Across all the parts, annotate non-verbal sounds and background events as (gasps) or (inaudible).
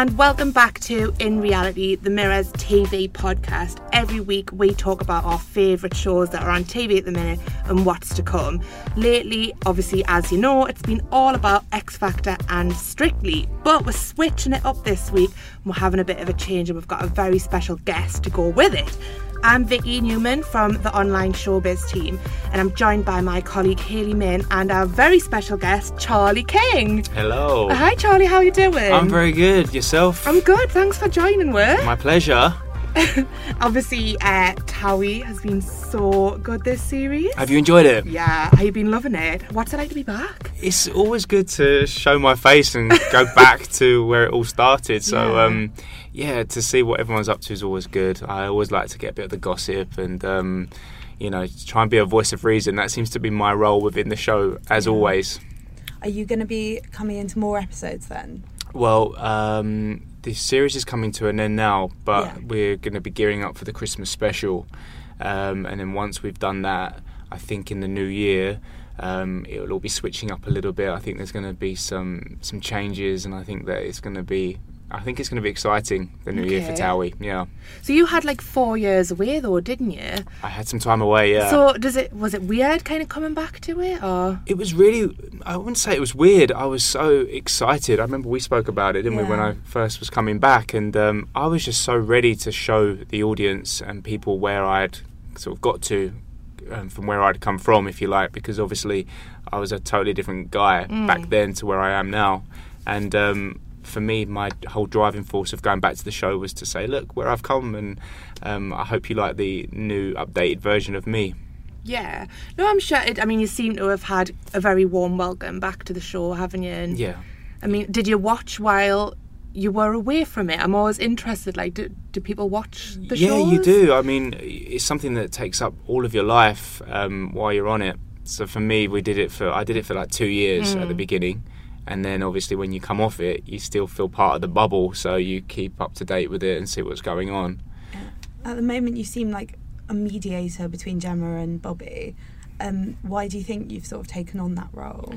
And welcome back to In Reality, the Mirrors TV podcast. Every week we talk about our favourite shows that are on TV at the minute and what's to come. Lately, obviously, as you know, it's been all about X Factor and Strictly, but we're switching it up this week. We're having a bit of a change and we've got a very special guest to go with it. I'm Vicky Newman from the online showbiz team, and I'm joined by my colleague Hayley Min and our very special guest Charlie King. Hello. Hi Charlie, how are you doing? I'm very good. Yourself? I'm good. Thanks for joining. Work. My pleasure. (laughs) Obviously, uh, Towie has been so good this series. Have you enjoyed it? Yeah, have you been loving it? What's it like to be back? It's always good to show my face and go (laughs) back to where it all started. So, Yeah. um, yeah, to see what everyone's up to is always good. I always like to get a bit of the gossip and, um, you know, try and be a voice of reason. That seems to be my role within the show, as always. Are you going to be coming into more episodes then? Well, um, the series is coming to an end now, but Yeah. we're going to be gearing up for the Christmas special. Um, and then once we've done that, I think in the new year, um, it'll all be switching up a little bit. I think there's going to be some some changes, and I think that it's going to be. I think it's going to be exciting the new year for Okay. Towie. Yeah, So you had like four years away though, didn't you? I had some time away. Yeah. So does it was it weird kind of coming back to it or? It was really, I wouldn't say it was weird. I was so excited. I remember we spoke about it, didn't we, when I first was coming back? And um, I was just so ready to show the audience and people where I'd sort of got to um, from where I'd come from, if you like, because obviously I was a totally different guy back then to where I am now. And um, for me, my whole driving force of going back to the show was to say, look, where I've come, and um, I hope you like the new, updated version of me. Yeah. No, I'm sure. It, I mean, you seem to have had a very warm welcome back to the show, haven't you? And, Yeah. I mean, did you watch while you were away from it? I'm always interested. Like, do, do people watch the show? yeah, shows? you do. I mean, it's something that takes up all of your life um, while you're on it. So for me, we did it for I did it for like two years Mm. at the beginning, and then obviously when you come off it, you still feel part of the bubble, so you keep up to date with it and see what's going on. At the moment, you seem like a mediator between Gemma and Bobby. Um, why do you think you've sort of taken on that role?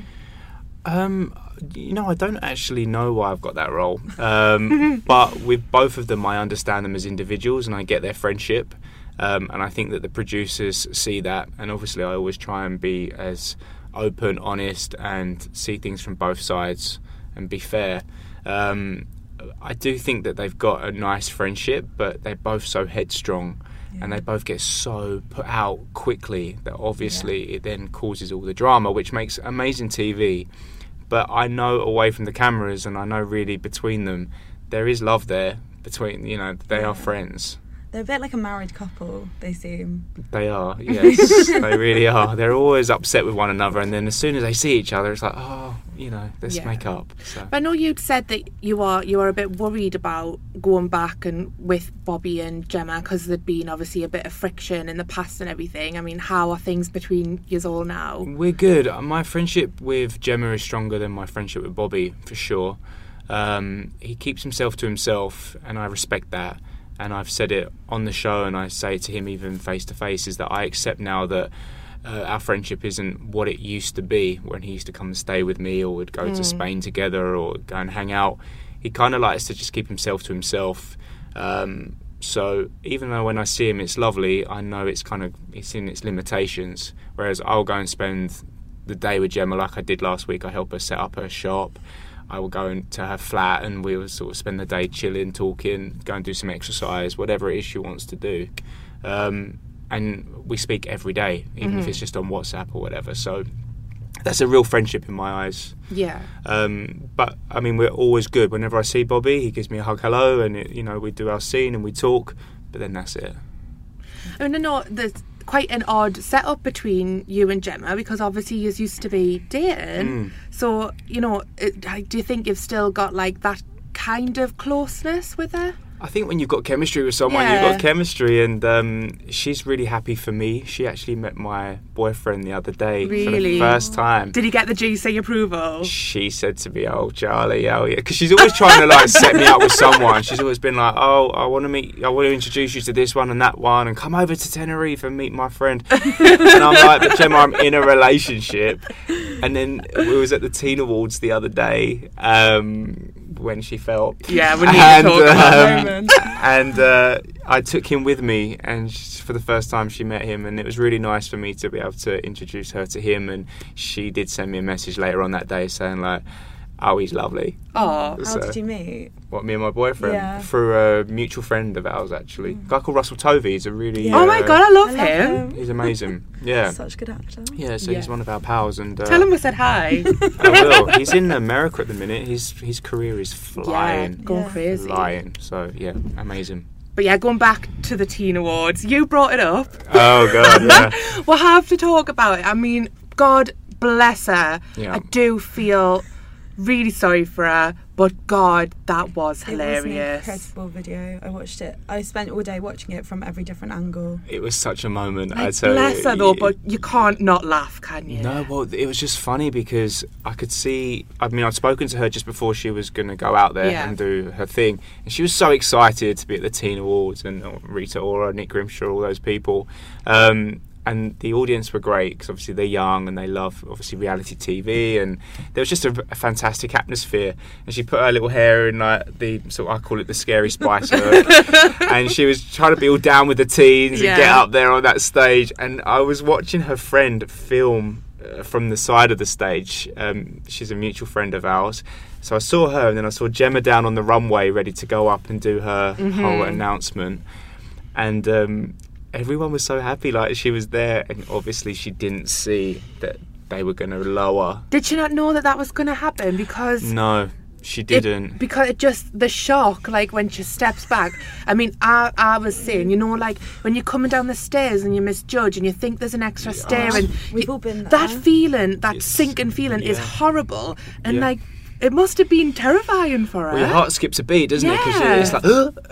Um, you know, I don't actually know why I've got that role. Um, (laughs) but with both of them, I understand them as individuals and I get their friendship. Um, and I think that the producers see that. And obviously, I always try and be as open, honest, and see things from both sides and be fair. Um, I do think that they've got a nice friendship, but they're both so headstrong. And they both get so put out quickly that obviously it then causes all the drama, which makes amazing TV but I know away from the cameras and I know really between them there is love there between you know they are friends They're a bit like a married couple, they seem. they are (laughs) yes they really are they're always upset with one another and then as soon as they see each other it's like oh you know let's Yeah. make up so I know you'd said that you are you are a bit worried about going back and with Bobby and Gemma because there'd been obviously a bit of friction in the past and everything. I mean, how are things between you all now? We're good. My friendship with Gemma is stronger than my friendship with Bobby, for sure. Um, he keeps himself to himself, and I respect that. And I've said it on the show, and I say it to him even face to face, is that I accept now that uh, our friendship isn't what it used to be when he used to come and stay with me, or would go to Spain together, or go and hang out. He kind of likes to just keep himself to himself. Um, so even though when I see him it's lovely, I know it's kind of it's in its limitations. Whereas I'll go and spend the day with Gemma like I did last week. I help her set up her shop. I will go into her flat and we will sort of spend the day chilling, talking, go and do some exercise, whatever it is she wants to do. Um, and we speak every day, even if it's just on WhatsApp or whatever. So that's a real friendship in my eyes. Yeah. Um, but I mean, we're always good. Whenever I see Bobby, he gives me a hug, hello, and it, you know we do our scene and we talk. But then that's it. I mean, I know there's quite an odd setup between you and Gemma because obviously you used to be dating. So, you know, it, do you think you've still got like that kind of closeness with her? I think when you've got chemistry with someone, Yeah. you've got chemistry, and um, she's really happy for me. She actually met my boyfriend the other day for the first time. Did he get the GC approval? she said to me, "Oh, Charlie, oh yeah," because she's always trying to like set me up with someone. She's always been like, "Oh, I want to meet, I want to introduce you to this one and that one, and come over to Tenerife and meet my friend." (laughs) and I'm like, "But Gemma, I'm in a relationship." And then we was at the Teen Awards the other day um, when she felt. Yeah, we need And, to talk about um, (laughs) and uh, I took him with me, and sh for the first time she met him, and it was really nice for me to be able to introduce her to him. And she did send me a message later on that day saying like, "Oh, he's lovely." Oh, How did you meet? What me and my boyfriend Yeah. through a mutual friend of ours actually, a guy called Russell Tovey. He's a really Yeah. oh my uh, god, I love, I love him. He's amazing. (laughs) Yeah. Such a good actor. Yeah, so Yeah. he's one of our pals, and uh, Tell him we said hi. (laughs) I will. He's in America at the minute. His his career is yeah, flying, going Yeah. crazy. flying. So yeah, amazing. But yeah, going back to the Teen Awards, you brought it up. Oh god, (laughs) yeah. We'll have to talk about it. I mean, God bless her. Yeah. I do feel really sorry for her, but God, that was It was an hilarious. incredible video. I watched it. I spent all day watching it from every different angle. It was such a moment. I Like, tell bless you. her though, but you can't not laugh, can you? No, well, it was just funny because I could see. I mean, I'd spoken to her just before she was going to go out there Yeah. and do her thing, and she was so excited to be at the Teen Awards and Rita Ora, Nick Grimshaw, all those people. Um, and the audience were great because obviously they're young and they love obviously reality TV, and there was just a, a fantastic atmosphere. And she put her little hair in like the so I call it the scary spice look, (laughs) and she was trying to be all down with the teens and get up there on that stage. And I was watching her friend film uh, from the side of the stage. Um, she's a mutual friend of ours. So I saw her, and then I saw Gemma down on the runway, ready to go up and do her whole announcement. And um, everyone was so happy, like she was there. And obviously, she didn't see that they were going to lower. Did she not know that that was going to happen? Because No, she didn't. because it just the shock, like when she steps back. I mean, I I was saying, you know, like when you're coming down the stairs and you misjudge and you think there's an extra stair, and We've you- all been that feeling, that It's- sinking feeling, is horrible, and Yeah. like it must have been terrifying for her. Well, your heart skips a beat, doesn't it? 'Cause Yeah. it's like,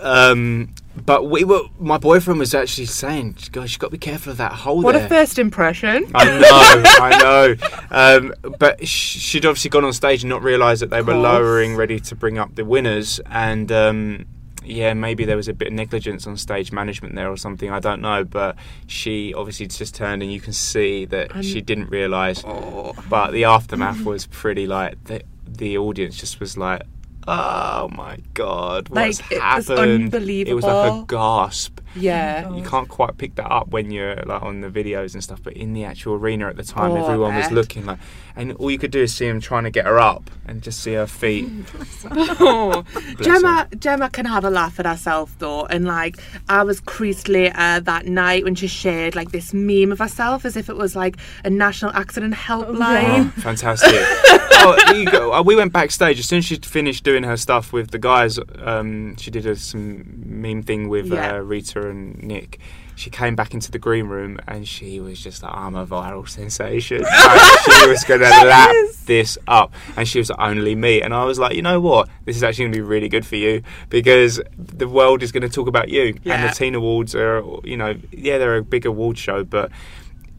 um, but we were. My boyfriend was actually saying, "Guys, you've got to be careful of that hole what there." a first impression. I know, (laughs) I know. Um, but she'd obviously gone on stage and not realised that they were lowering, ready to bring up the winners, and um, yeah, maybe there was a bit of negligence on stage management there or something. I don't know, but she obviously just turned, and you can see that she didn't realise. Oh. But the aftermath was pretty like the the audience just was like. Oh my god! What's Like, it was happened? It was like a gasp. Yeah. (laughs) You can't quite pick that up when you're like on the videos and stuff, but in the actual arena at the time, Oh, everyone was looking like, and all you could do is see him trying to get her up and just see her feet. (laughs) (laughs) Oh. Bless Gemma, Gemma can have a laugh at herself though, and like I was creased later that night when she shared like this meme of herself as if it was like a national accident helpline. Oh, fantastic! oh, you go. Uh, we went backstage as soon as she'd finished doing her stuff with the guys. Um, she did a, some meme thing with Yeah. uh, Rita and Nick. She came back into the green room and she was just like, "I'm a viral sensation." (laughs) Like, she was going to lap this up, and she was like, only me. And I was like, you know what? This is actually going to be really good for you because the world is going to talk about you. And the Teen Awards are, you know, yeah, they're a big award show, but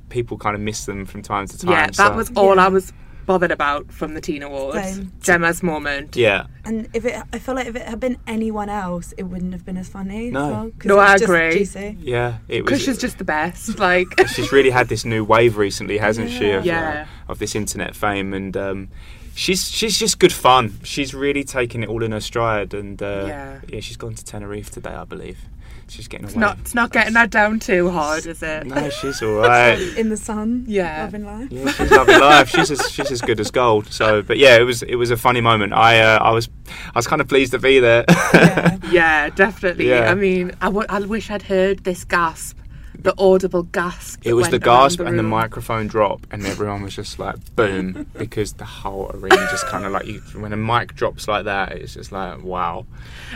people kind of miss them from time to time. Yeah, that so- was all Yeah. I was bothered about from the Teen Awards. Same. Gemma's moment. yeah. And if it, I feel like if it had been anyone else, it wouldn't have been as funny. No. as well, 'cause No, I agree. Juicy. Yeah, it was. Because she's just the best. (laughs) Like, she's really had this new wave recently, hasn't she? Of, Yeah. uh, of this internet fame, and um, she's she's just good fun. She's really taken it all in her stride, and uh, Yeah. yeah, she's gone to Tenerife today, I believe. She's getting away. it's not, it's not getting that down too hard, is it? No, she's all right. (laughs) In the sun. Yeah. Loving life. Yeah, she's loving life. She's as, she's as good as gold. So, but yeah, it was it was a funny moment. I uh, I was I was kind of pleased to be there. Yeah. (laughs) Yeah, definitely. Yeah. I mean, I, w- I wish I'd heard this gasp the audible gasp. It was the gasp the and the microphone drop, and everyone was just like boom because the whole arena just kind of like you. When a mic drops like that, it's just like wow.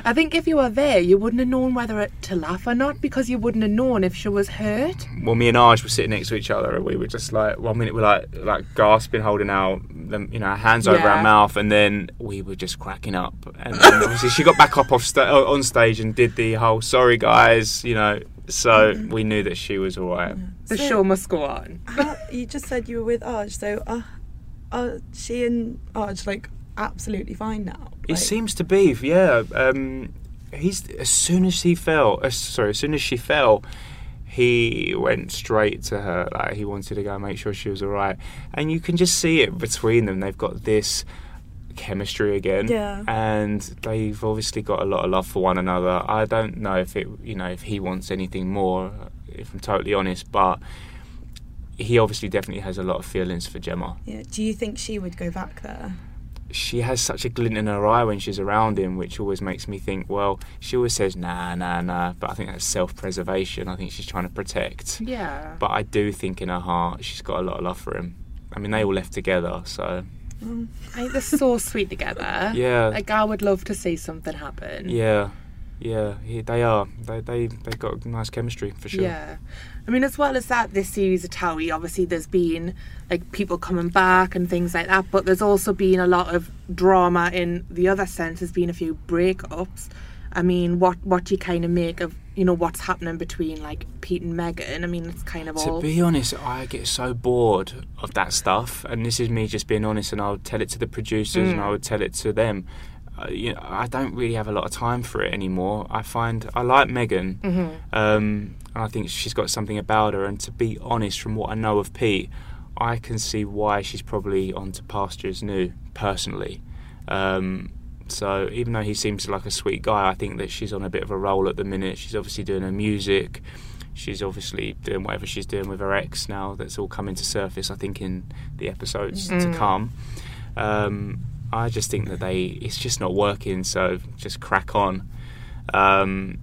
I think if you were there, you wouldn't have known whether it, to laugh or not because you wouldn't have known if she was hurt. Well, me and Arj were sitting next to each other, and we were just like one minute we're like like gasping, holding them, you know, our hands over our mouth, and then we were just cracking up. And then obviously she got back up off sta- on stage and did the whole "sorry guys," you know. So we knew that she was all right. The So- show must go on. How, you just said you were with Arj, so uh, are she and Arj like absolutely fine now? It seems to be, yeah. Um, he's as soon as he fell, uh, sorry, as soon as she fell, he went straight to her. Like he wanted to go and make sure she was all right, and you can just see it between them. They've got this chemistry again, Yeah. and they've obviously got a lot of love for one another. I don't know if it, you know, if he wants anything more. If I'm totally honest, but. He obviously definitely has a lot of feelings for Gemma. Yeah. Do you think she would go back there? she has such a glint in her eye when she's around him, which always makes me think, well, she always says, nah, nah, nah, but I think that's self preservation. I think she's trying to protect. Yeah. But I do think in her heart she's got a lot of love for him. I mean, they all left together, so Mm. I think they're so sweet together. yeah, Like I would love to see something happen. yeah, yeah, he, they are. They they they got nice chemistry for sure. Yeah. I mean, as well as that, this series of Towie, obviously there's been like people coming back and things like that, but there's also been a lot of drama in the other sense. There's been a few breakups. I mean, what what do you kind of make of you know what's happening between like Pete and Megan? I mean, it's kind of To all be honest, I get so bored of that stuff, and this is me just being honest. And I would tell it to the producers, and I would tell it to them. Uh, you know, I don't really have a lot of time for it anymore. I find I like Megan, um, and I think she's got something about her. And to be honest, from what I know of Pete, I can see why she's probably onto pastures new personally. Um, so even though he seems like a sweet guy, I think that she's on a bit of a roll at the minute. She's obviously doing her music. She's obviously doing whatever she's doing with her ex now. That's all coming to surface. I think in the episodes to come. Um, I just think that they it's just not working. So just crack on. Um,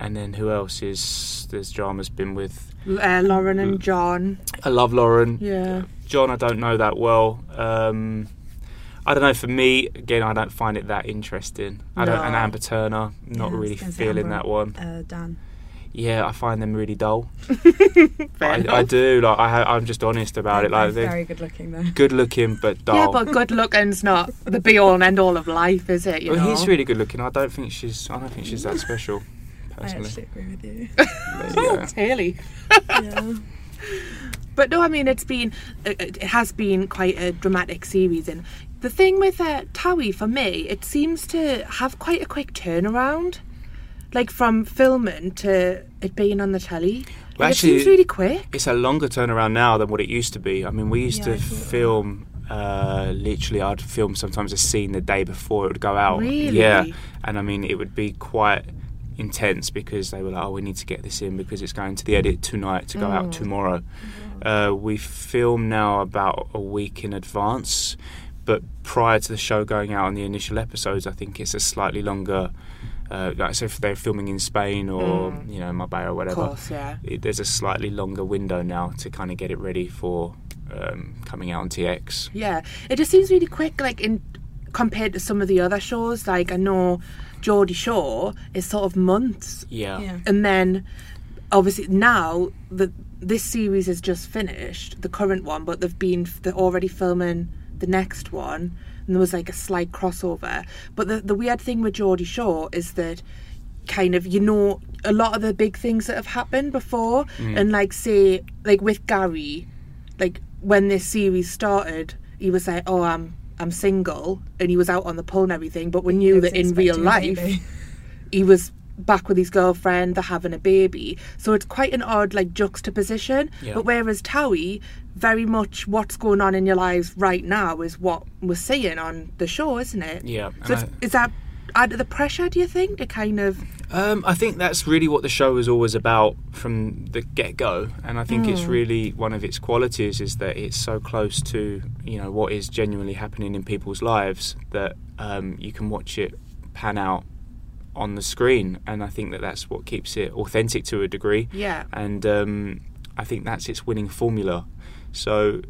and then who else is there's drama's been with? uh, Lauren and John. I love Lauren. Yeah. John, I don't know that well. Um, I don't know. For me, again, I don't find it that interesting. I don't. And Amber Turner, not Yeah, really feeling Amber, that one. Uh, Dan. Yeah, I find them really dull. (laughs) I. I do. Like, I, I'm just honest about it. They're Like, they're very good looking though. good looking, but dull. Yeah, but good looking's not the be all and end all of life, is it? You well, know. he's really good looking. I don't think she's. I don't think she's that special. (laughs) I Personally, actually agree with you. (laughs) But, yeah. Yeah. But no, I mean it's been it it has been quite a dramatic series, and the thing with uh, Towie for me, it seems to have quite a quick turnaround, like from filming to it being on the telly. Well, Like, it seems actually, really quick. It's a longer turnaround now than what it used to be. I mean, we used Yeah, to film. Uh, literally, I'd film sometimes a scene the day before it would go out. Really? Yeah, and I mean, it would be quite intense because they were like, "Oh, we need to get this in because it's going to the edit tonight to go Mm. out tomorrow." Uh, we film now about a week in advance, but prior to the show going out on the initial episodes, I think it's a slightly longer. Uh, like, so if they're filming in Spain or you know Marbella or Of whatever, course, yeah. it, there's a slightly longer window now to kind of get it ready for um, coming out on TX. Yeah, it just seems really quick, like in compared to some of the other shows. Like I know Geordie Shore is sort of months, Yeah. Yeah. and then obviously now the this series is just finished, the current one, but they've been they're already filming the next one, and there was like a slight crossover. But the the weird thing with Geordie Shore is that kind of you know a lot of the big things that have happened before, mm. and like say like with Gary, like when this series started, he was like, "Oh, I'm." I'm single, and he was out on the pole and everything. But we knew that in real life, he was back with his girlfriend, they're having a baby. So it's quite an odd like juxtaposition. Yeah. But whereas Towie, very much what's going on in your lives right now is what we're seeing on the show, isn't it? Yeah, So it's, is that add to the pressure, do you think, to kind of Um, I think that's really what the show is always about from the get go, and I think it's really one of its qualities is that it's so close to you know what is genuinely happening in people's lives that um, you can watch it pan out on the screen, and I think that that's what keeps it authentic to a degree. Yeah. and um, I think that's its winning formula. So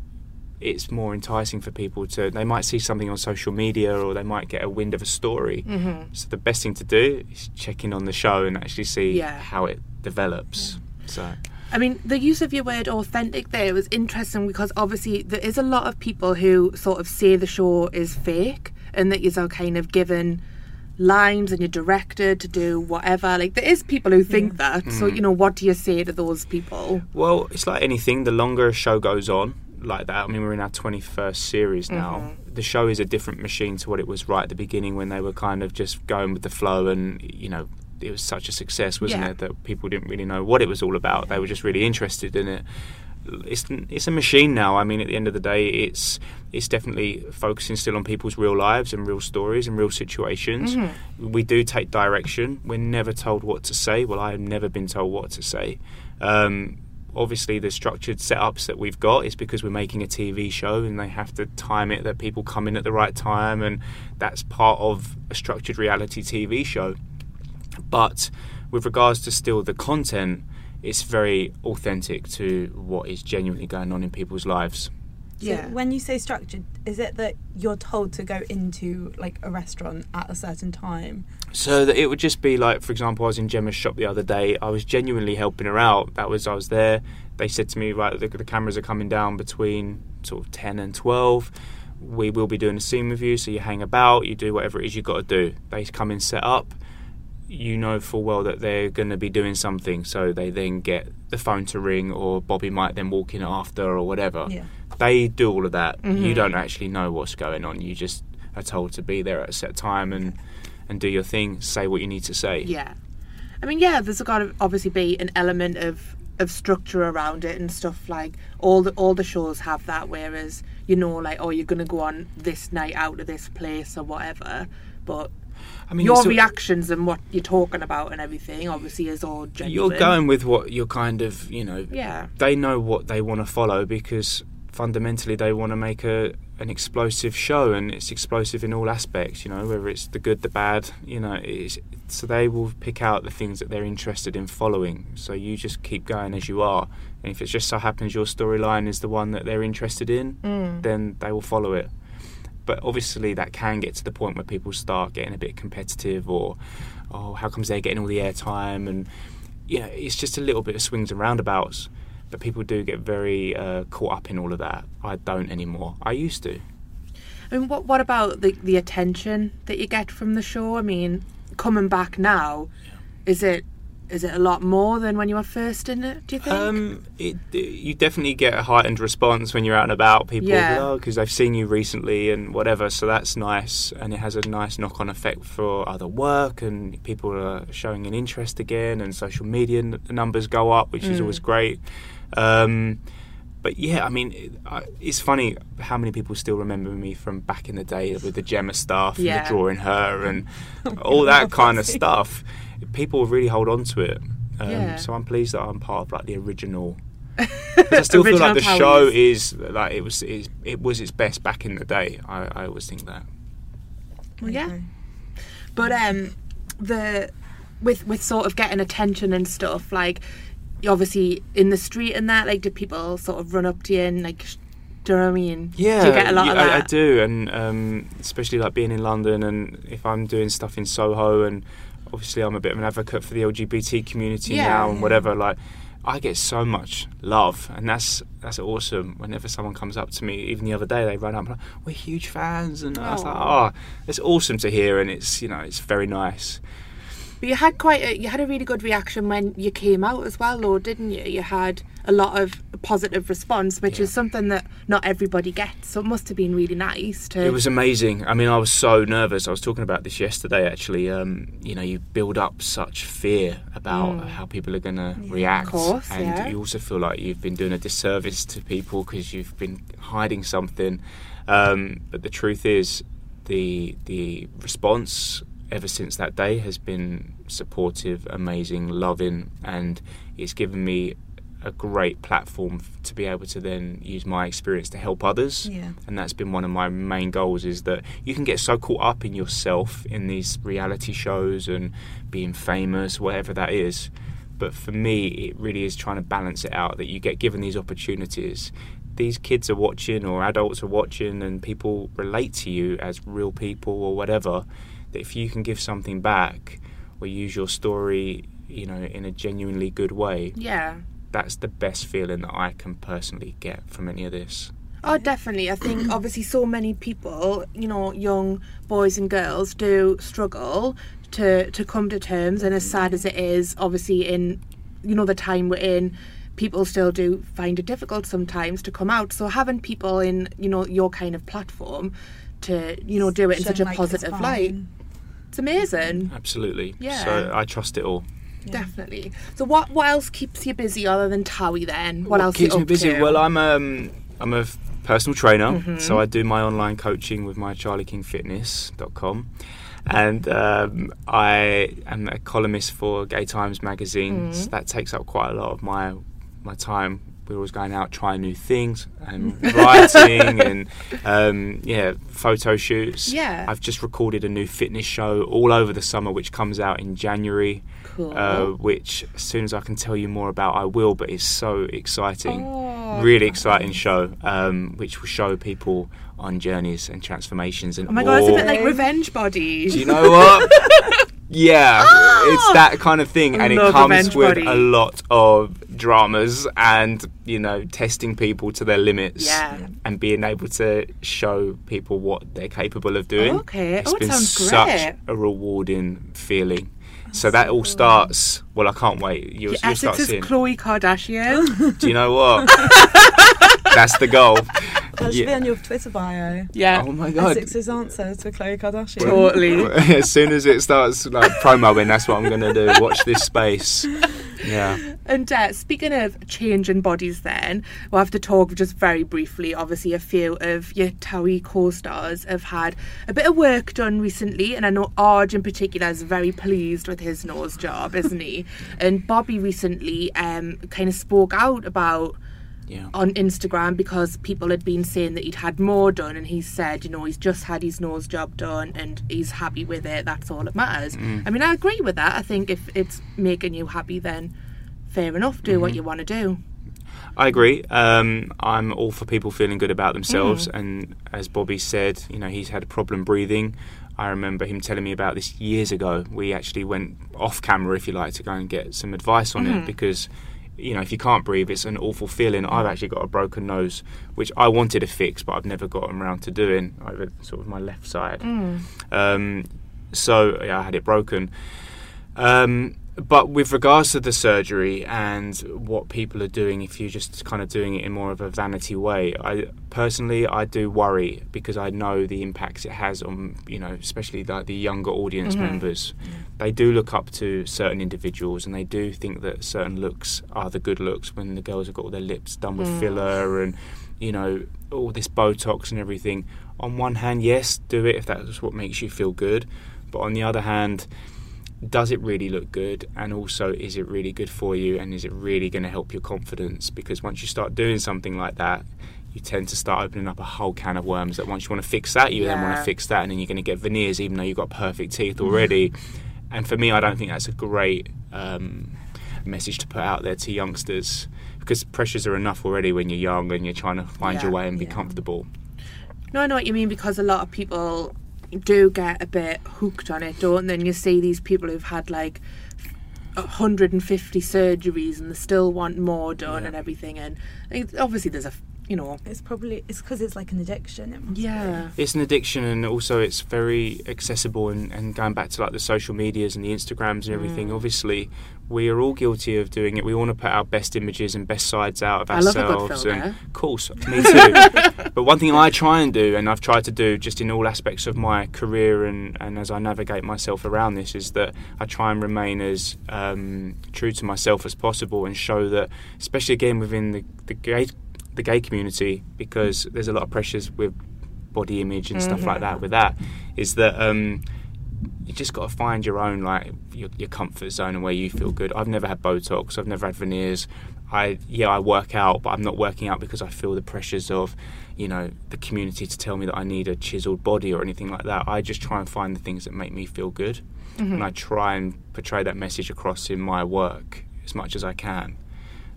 it's more enticing for people to. They might see something on social media, or they might get a wind of a story. Mm-hmm. So the best thing to do is check in on the show and actually see Yeah. how it develops. So I mean, the use of your word authentic there was interesting because obviously there is a lot of people who sort of say the show is fake and that you're kind of given lines and you're directed to do whatever. Like, there is people who think that. So, Mm. you know, what do you say to those people? Well, it's like anything. The longer a show goes on, like that. I mean, we're in our twenty-first series now. The show is a different machine to what it was right at the beginning when they were kind of just going with the flow, and you know, it was such a success, wasn't Yeah. it? That people didn't really know what it was all about. They were just really interested in it. It's it's a machine now. I mean, at the end of the day, it's it's definitely focusing still on people's real lives and real stories and real situations. We do take direction. We're never told what to say. Well, I have never been told what to say. Um, obviously, the structured setups that we've got is because we're making a TV show and they have to time it that people come in at the right time, and that's part of a structured reality TV show. But with regards to still the content, it's very authentic to what is genuinely going on in people's lives. So Yeah. when you say structured, is it that you're told to go into like a restaurant at a certain time? So that it would just be like, for example, I was in Gemma's shop the other day. I was genuinely helping her out. That was I was there. They said to me, right, the, the cameras are coming down between sort of ten and twelve. We will be doing a scene with you, so you hang about, you do whatever it is you've got to do. They come in, set up. You know full well that they're going to be doing something, so they then get the phone to ring, or Bobby might then walk in after, or whatever. Yeah. They do all of that. Mm-hmm. You don't actually know what's going on. You just are told to be there at a set time and and do your thing, say what you need to say. Yeah. I mean, yeah, there's got to obviously be an element of of structure around it and stuff like all the all the shows have that whereas you know like oh you're going to go on this night out to this place or whatever but I mean, your a- reactions and what you're talking about and everything obviously is all genuine. You're going with what you're kind of, you know. Yeah. They know what they want to follow because fundamentally they want to make a an explosive show, and it's explosive in all aspects. You know, whether it's the good, the bad. You know, it's, so they will pick out the things that they're interested in following. So you just keep going as you are, and if it just so happens your storyline is the one that they're interested in, mm. then they will follow it. But obviously, that can get to the point where people start getting a bit competitive, or oh, how comes they're getting all the airtime? And you know, it's just a little bit of swings and roundabouts. But people do get very uh, caught up in all of that. I don't anymore. I used to. I mean what what about the the attention that you get from the show I mean coming back now is it is it a lot more than when you were first in it do you think Um, it, you definitely get a heightened response when you're out and about. People, Yeah. because they've seen you recently and whatever. So that's nice, and it has a nice knock-on effect for other work, and people are showing an interest again, and social media n- numbers go up, which is Mm. always great. Um, but yeah, I mean, it, I, it's funny how many people still remember me from back in the day with the Gemma stuff, and the drawing her, and (laughs) all that kind of (laughs) stuff. People really hold on to it. Um, Yeah. So I'm pleased that I'm part of like the original. (laughs) I still feel like the Original show is like it was is, it was its best back in the day. I, I always think that. Well, yeah. Okay. But um, the with with sort of getting attention and stuff, like obviously in the street and that, like do people sort of run up to you and like, sh- do you know what I mean? Yeah, do you get a lot yeah, of I, that? I do, and um, especially like being in London, and if I'm doing stuff in Soho, and obviously I'm a bit of an advocate for the LGBT community Yeah. now, and whatever. Like, I get so much love, and that's that's awesome. Whenever someone comes up to me, even the other day, they run up, like, "We're huge fans," and I was like, "Oh, it's awesome to hear," and it's you know, it's very nice. But you had quite a, you had a really good reaction when you came out as well, though, didn't you? You had a lot of positive response, which Yeah. is something that not everybody gets. So it must have been really nice to. It was amazing. I mean, I was so nervous. I was talking about this yesterday, actually. Um, you know, you build up such fear about how people are going to react, Mm. course, and yeah. you also feel like you've been doing a disservice to people because you've been hiding something. Um, but the truth is, the the response ever since that day has been supportive, amazing, loving, and it's given me a great platform to be able to then use my experience to help others. Yeah. And that's been one of my main goals is that you can get so caught up in yourself in these reality shows and being famous, whatever that is. But for me, it really is trying to balance it out that you get given these opportunities. These kids are watching, or adults are watching, and people relate to you as real people or whatever. That if you can give something back or use your story, you know, in a genuinely good way, Yeah. that's the best feeling that I can personally get from any of this. Oh, definitely. I think obviously so many people, you know, young boys and girls do struggle to to come to terms, and as sad as it is, obviously in you know the time we're in, people still do find it difficult sometimes to come out. So having people in you know your kind of platform to you know do it in Show such a like, positive light, fine. It's amazing. Absolutely. Yeah. So I trust it all. Definitely. So what what else keeps you busy other than Towie then? What, else keeps you me busy? to? Well, I'm um, I'm a personal trainer, Mm-hmm. so I do my online coaching with my charliekingfitness.com. And um, I am a columnist for Gay Times magazine. Mm. So that takes up quite a lot of my my time. We're always going out trying new things and writing (laughs) and um, yeah, photo shoots. Yeah. I've just recorded a new fitness show all over the summer, which comes out in January. Cool. Uh, which as soon as I can tell you more about, I will. But it's so exciting, Oh, really exciting show, um, which will show people on journeys and transformations. And Oh my god, it's a bit like revenge body. Do you know what? (laughs) yeah, it's that kind of thing, and it comes with Body. a lot of dramas and you know testing people to their limits. Yeah. And being able to show people what they're capable of doing. Okay. It's Oh, been sounds such great. a rewarding feeling. So that all starts. Well, I can't wait. You'll, you'll start is seeing. Khloe Kardashian. (laughs) Do you know what? (laughs) That's the goal. That should Yeah. be on your Twitter bio. yeah. Oh my god! Essex's answer to Khloe Kardashian. Totally. (laughs) as soon as it starts like promoing, that's what I'm going to do. Watch this space. Yeah. And uh, speaking of changing bodies, then we'll have to talk just very briefly. Obviously, a few of your Towie co-stars have had a bit of work done recently, and I know Arj in particular is very pleased with his nose job, isn't he? (laughs) And Bobby recently um, kind of spoke out about Yeah. on Instagram because people had been saying that he'd had more done, and he said, you know, he's just had his nose job done and he's happy with it. That's all that matters. I mean, I agree with that. I think if it's making you happy, then fair enough. Do what you want to do. I agree. Um, I'm all for people feeling good about themselves. And as Bobby said, you know, he's had a problem breathing. I remember him telling me about this years ago. We actually went off camera, if you like, to go and get some advice on it because, you know, if you can't breathe, it's an awful feeling. I've actually got a broken nose, which I wanted to fix, but I've never gotten around to doing over sort of my left side. Um, so yeah, I had it broken. Um, but with regards to the surgery and what people are doing, if you're just kind of doing it in more of a vanity way, I personally I do worry because I know the impacts it has on you know especially like the younger audience mm-hmm. members. They do look up to certain individuals and they do think that certain looks are the good looks when the girls have got all their lips done with mm. filler and you know all this Botox and everything. On one hand, yes, do it if that's what makes you feel good, but on the other hand does it really look good? And also is it really good for you? And is it really going to help your confidence? Because once you start doing something like that you tend to start opening up a whole can of worms that once you want to fix that you then want to fix that and then you're going to get veneers even though you've got perfect teeth already. And for me i don't think that's a great um, message to put out there to youngsters because pressures are enough already when you're young and you're trying to find your way and be yeah. comfortable. No, I know what you mean because a lot of people do get a bit hooked on it, don't they? And you see these people who've had like 150 surgeries and they still want more done Yeah. and everything. And it, obviously, there's a you know, It's probably it's because it's like an addiction. It must be. yeah. it's an addiction and also it's very accessible and, and going back to like the social medias and the instagrams and everything Mm. obviously we are all guilty of doing it. We want to put our best images and best sides out of I love a good ourselves and of course me too. (laughs) But one thing i try and do and i've tried to do just in all aspects of my career and, and as i navigate myself around this is that i try and remain as um, true to myself as possible and show that especially again within the, the gay the gay community because there's a lot of pressures with body image and stuff like that with that is that um, you just got to find your own like your, your comfort zone and where you feel good. I've never had Botox. I've never had veneers. I yeah I work out, but I'm not working out because I feel the pressures of you know the community to tell me that I need a chiseled body or anything like that. I just try and find the things that make me feel good, and I try and portray that message across in my work as much as I can.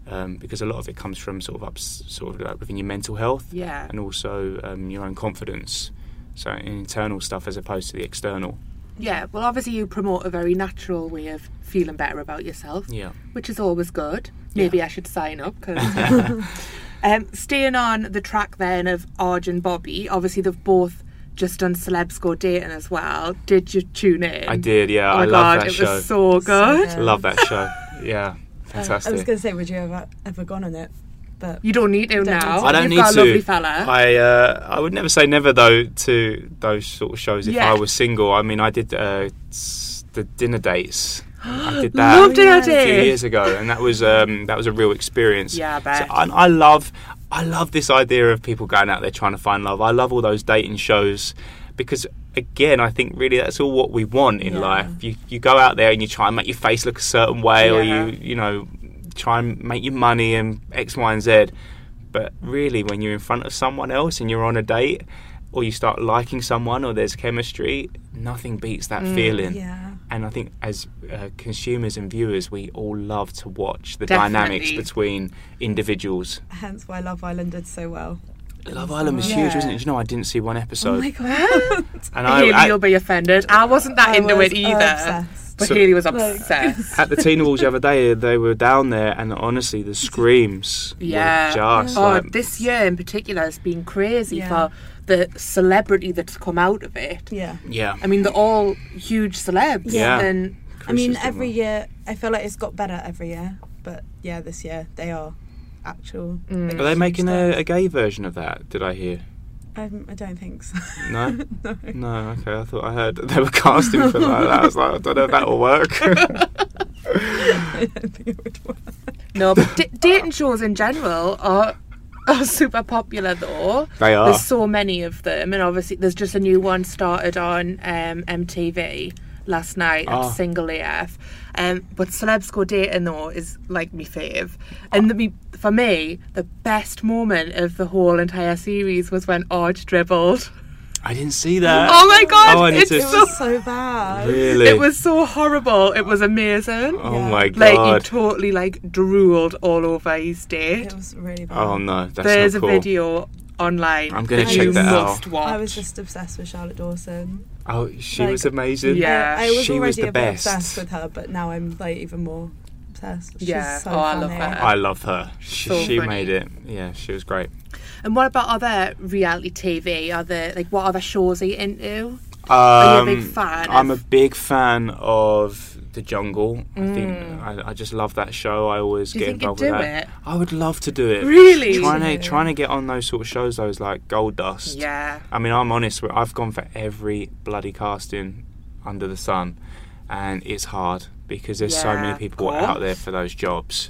Um, because a lot of it comes from sort of ups, sort of like within your mental health, Yeah. and also um, your own confidence. So internal stuff as opposed to the external. Yeah, well, obviously, you promote a very natural way of feeling better about yourself, Yeah. which is always good. Maybe I should sign up because. (laughs) (laughs) um, staying on the track then of Arj and Bobby, obviously, they've both just done Celebs Go Dating as well. Did you tune in? I did, yeah. Oh I love god, that it show. was so good. good. Love that show. Yeah, Fantastic. (laughs) I was going to say, would you ever ever gone on it? But You don't need to Don't now. need to. I don't You've need got to. a lovely fella. I uh, I would never say never though to those sort of shows if Yeah. I was single. I mean, I did uh, the dinner dates. I did (gasps) that Loved it, I a few did. years ago, and that was um, that was a real experience. Yeah, I bet. So I, I love I love this idea of people going out there trying to find love. I love all those dating shows because again, I think really that's all what we want in Yeah. life. You you go out there and you try and make your face look a certain way, or you you know try and make your money and X, Y, and Z. But really, when you're in front of someone else and you're on a date, or you start liking someone, or there's chemistry, nothing beats that feeling. yeah, And I think as uh, consumers and viewers, we all love to watch the dynamics between individuals. hence why Love Island did so well. Love Island was Yeah. huge, wasn't it? Do you know, I didn't see one episode. Oh my god! (laughs) and I, Haley, at, you'll be offended. I wasn't that I into was it either. obsessed. But So- Haley was Like- obsessed. (laughs) at the Teen Awards the other day, they were down there, and honestly, the screams Yeah. were just Oh, like, this year in particular has been crazy Yeah. for the celebrity that's come out of it. Yeah, yeah. I mean, they're all huge celebs. Yeah. And I mean, every doing year I feel like it's got better every year, but yeah, this year they are actual. Mm. Are they making a, a gay version of that? Did I hear? Um, I don't think so. No, (laughs) no. no. Okay, I thought I heard they were casting for that. I was like, I don't know if that will work. (laughs) I don't think it would work. no, but d- dating shows in general are are super popular though. they are. There's so many of them, and obviously there's just a new one started on um, MTV last night. It's Single AF. Um, but Celebs Go Dating though is like my fave, and the, me, for me the best moment of the whole entire series was when Arj dribbled. I didn't see that. Oh my god, Oh, I need it's to- It was so bad. Really? it was so horrible. It was amazing. Oh Yeah. my god! Like he totally like drooled all over his date. It was really bad. oh no, that's There's not a video online. I'm gonna that check you that out. must watch. I was just obsessed with Charlotte Dawson. Oh, she Like- was amazing. Yeah. I, I was she already was the a bit best. obsessed with her, but now I'm like even more obsessed. She's Yeah. so Oh, I love her. I love her. She, So she made it. Yeah, she was great. And what about other reality TV? Other like what other shows are you into? Are you a big Um, fan I'm a big fan of The Jungle. I think Mm. I, I just love that show. I always Do get involved with that. it? I would love to do it. Really? Trying to trying to get on those sort of shows, those like Gold Dust. Yeah. I mean, I'm honest. I've gone for every bloody casting under the sun, and it's hard because there's so many people out there for those jobs.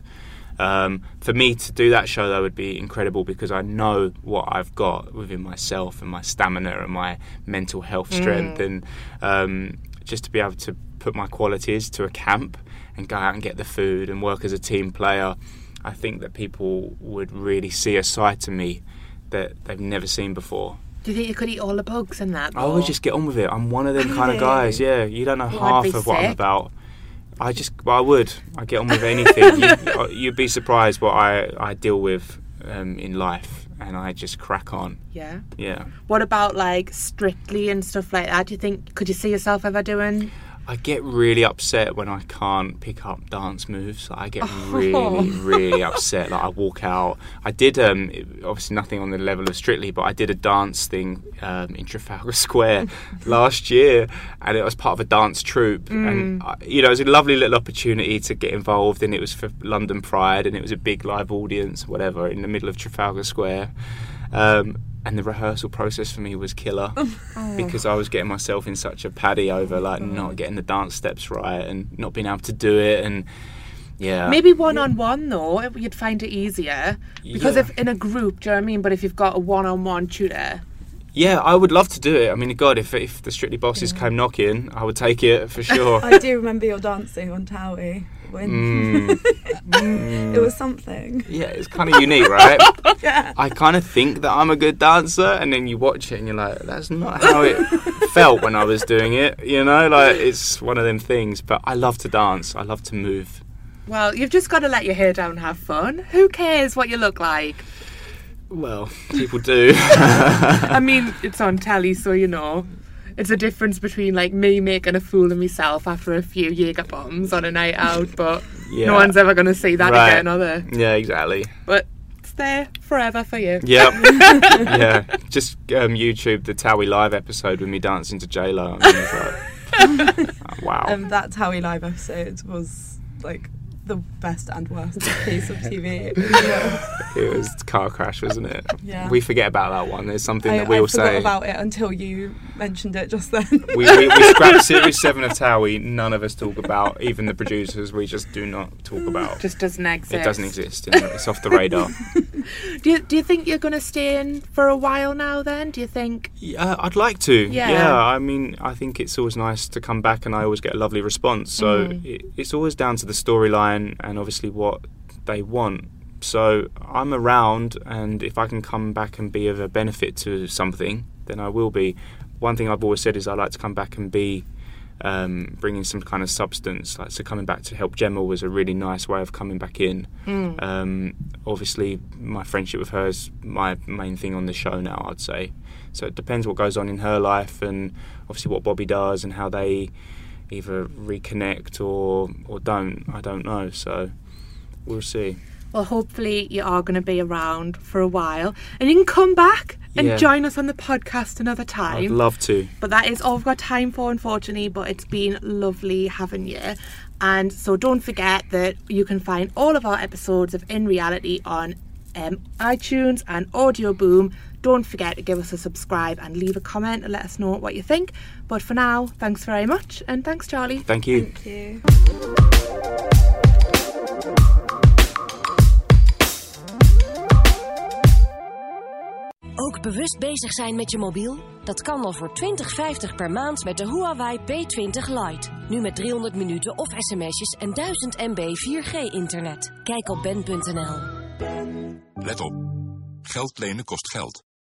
Um, for me to do that show, though, would be incredible because I know what I've got within myself and my stamina and my mental health strength, and um, just to be able to put my qualities to a camp and go out and get the food and work as a team player. I think that people would really see a side to me that they've never seen before. Do you think you could eat all the bugs in that? I always just get on with it. I'm one of them kind of guys. Yeah, you don't know I'd half of what I'm about. I just, well, I would. I get on with anything. you, (laughs) uh, you'd be surprised what I, I deal with um, in life, and I just crack on. Yeah. Yeah, What about like Strictly and stuff like that? Do you think could you see yourself ever doing? I get really upset when I can't pick up dance moves. I get (laughs) really, really upset. Like I walk out. I did um, obviously nothing on the level of Strictly, but I did a dance thing um, in Trafalgar (laughs) Square last year, and it was part of a dance troupe. And I, you know, it was a lovely little opportunity to get involved, and it was for London Pride, and it was a big live audience, whatever, in the middle of Trafalgar Square. Um, and the rehearsal process for me was killer (laughs) because I was getting myself in such a paddy over like not getting the dance steps right and not being able to do it and yeah Maybe one on one though, you'd find it easier. Because Yeah. if in a group, do you know what I mean? But if you've got a one on one tutor, Yeah, I would love to do it. I mean, God, if if the Strictly Bosses Yeah. came knocking, I would take it for sure. (laughs) I do remember your dancing on Towie when Mm. (laughs) it was something. Yeah, it's kind of unique, right? (laughs) Yeah. I kind of think that I'm a good dancer, and then you watch it and you're like, that's not how it felt when I was doing it. You know, like it's one of them things. But I love to dance. I love to move. Well, you've just got to let your hair down and have fun. Who cares what you look like? Well, people do. (laughs) I mean, it's on telly, so you know. It's a difference between like me making a fool of myself after a few Jaeger bombs on a night out, but Yeah. no one's ever going to see that Right. again, are they? yeah, exactly. But it's there forever for you. Yep. (laughs) yeah. Just um, YouTube the Towie live episode with me dancing to J Lo. I mean, it's like, oh, (laughs) wow. Um, that Towie live episode was like the best and worst (laughs) piece of TV. in it was car crash, wasn't it? Yeah. We forget about that one. There's something I, that we I all say. about it until you mentioned it just then. we, we, we (laughs) scrapped Series 7 of Towie, none of us talk about, even the producers, we just do not talk about. Just doesn't exist. it doesn't exist, you know, it's off the radar. (laughs) Do you, do you think you're going to stay in for a while now then? Do you think? Yeah, I'd like to. Yeah. I mean, I think it's always nice to come back and I always get a lovely response. So Mm. it, it's always down to the storyline and obviously what they want. So I'm around, and if I can come back and be of a benefit to something, then I will be. One thing I've always said is I like to come back and be um, bringing some kind of substance. Like so, coming back to help Gemma was a really nice way of coming back in. Mm. Um, obviously, my friendship with her is my main thing on the show now. I'd say. So it depends what goes on in her life, and obviously what Bobby does, and how they either reconnect or or don't. I don't know. So we'll see. Well, hopefully you are going to be around for a while, and you can come back and Yeah. join us on the podcast another time. I'd love to. But that is all we've got time for, unfortunately. But it's been lovely having you. And so don't forget that you can find all of our episodes of In Reality on um, iTunes and Audio Boom. Don't forget to give us a subscribe and leave a comment and let us know what you think. But for now, thanks very much. And thanks, Charlie. Thank you. Thank you. Ook bewust bezig zijn met je mobiel? Dat kan al voor 20,50 per maand met de Huawei P20 Lite. Nu met 300 minuten of sms'jes en 1000 MB 4G internet. Kijk op ben.nl. Let op. Geld lenen kost geld.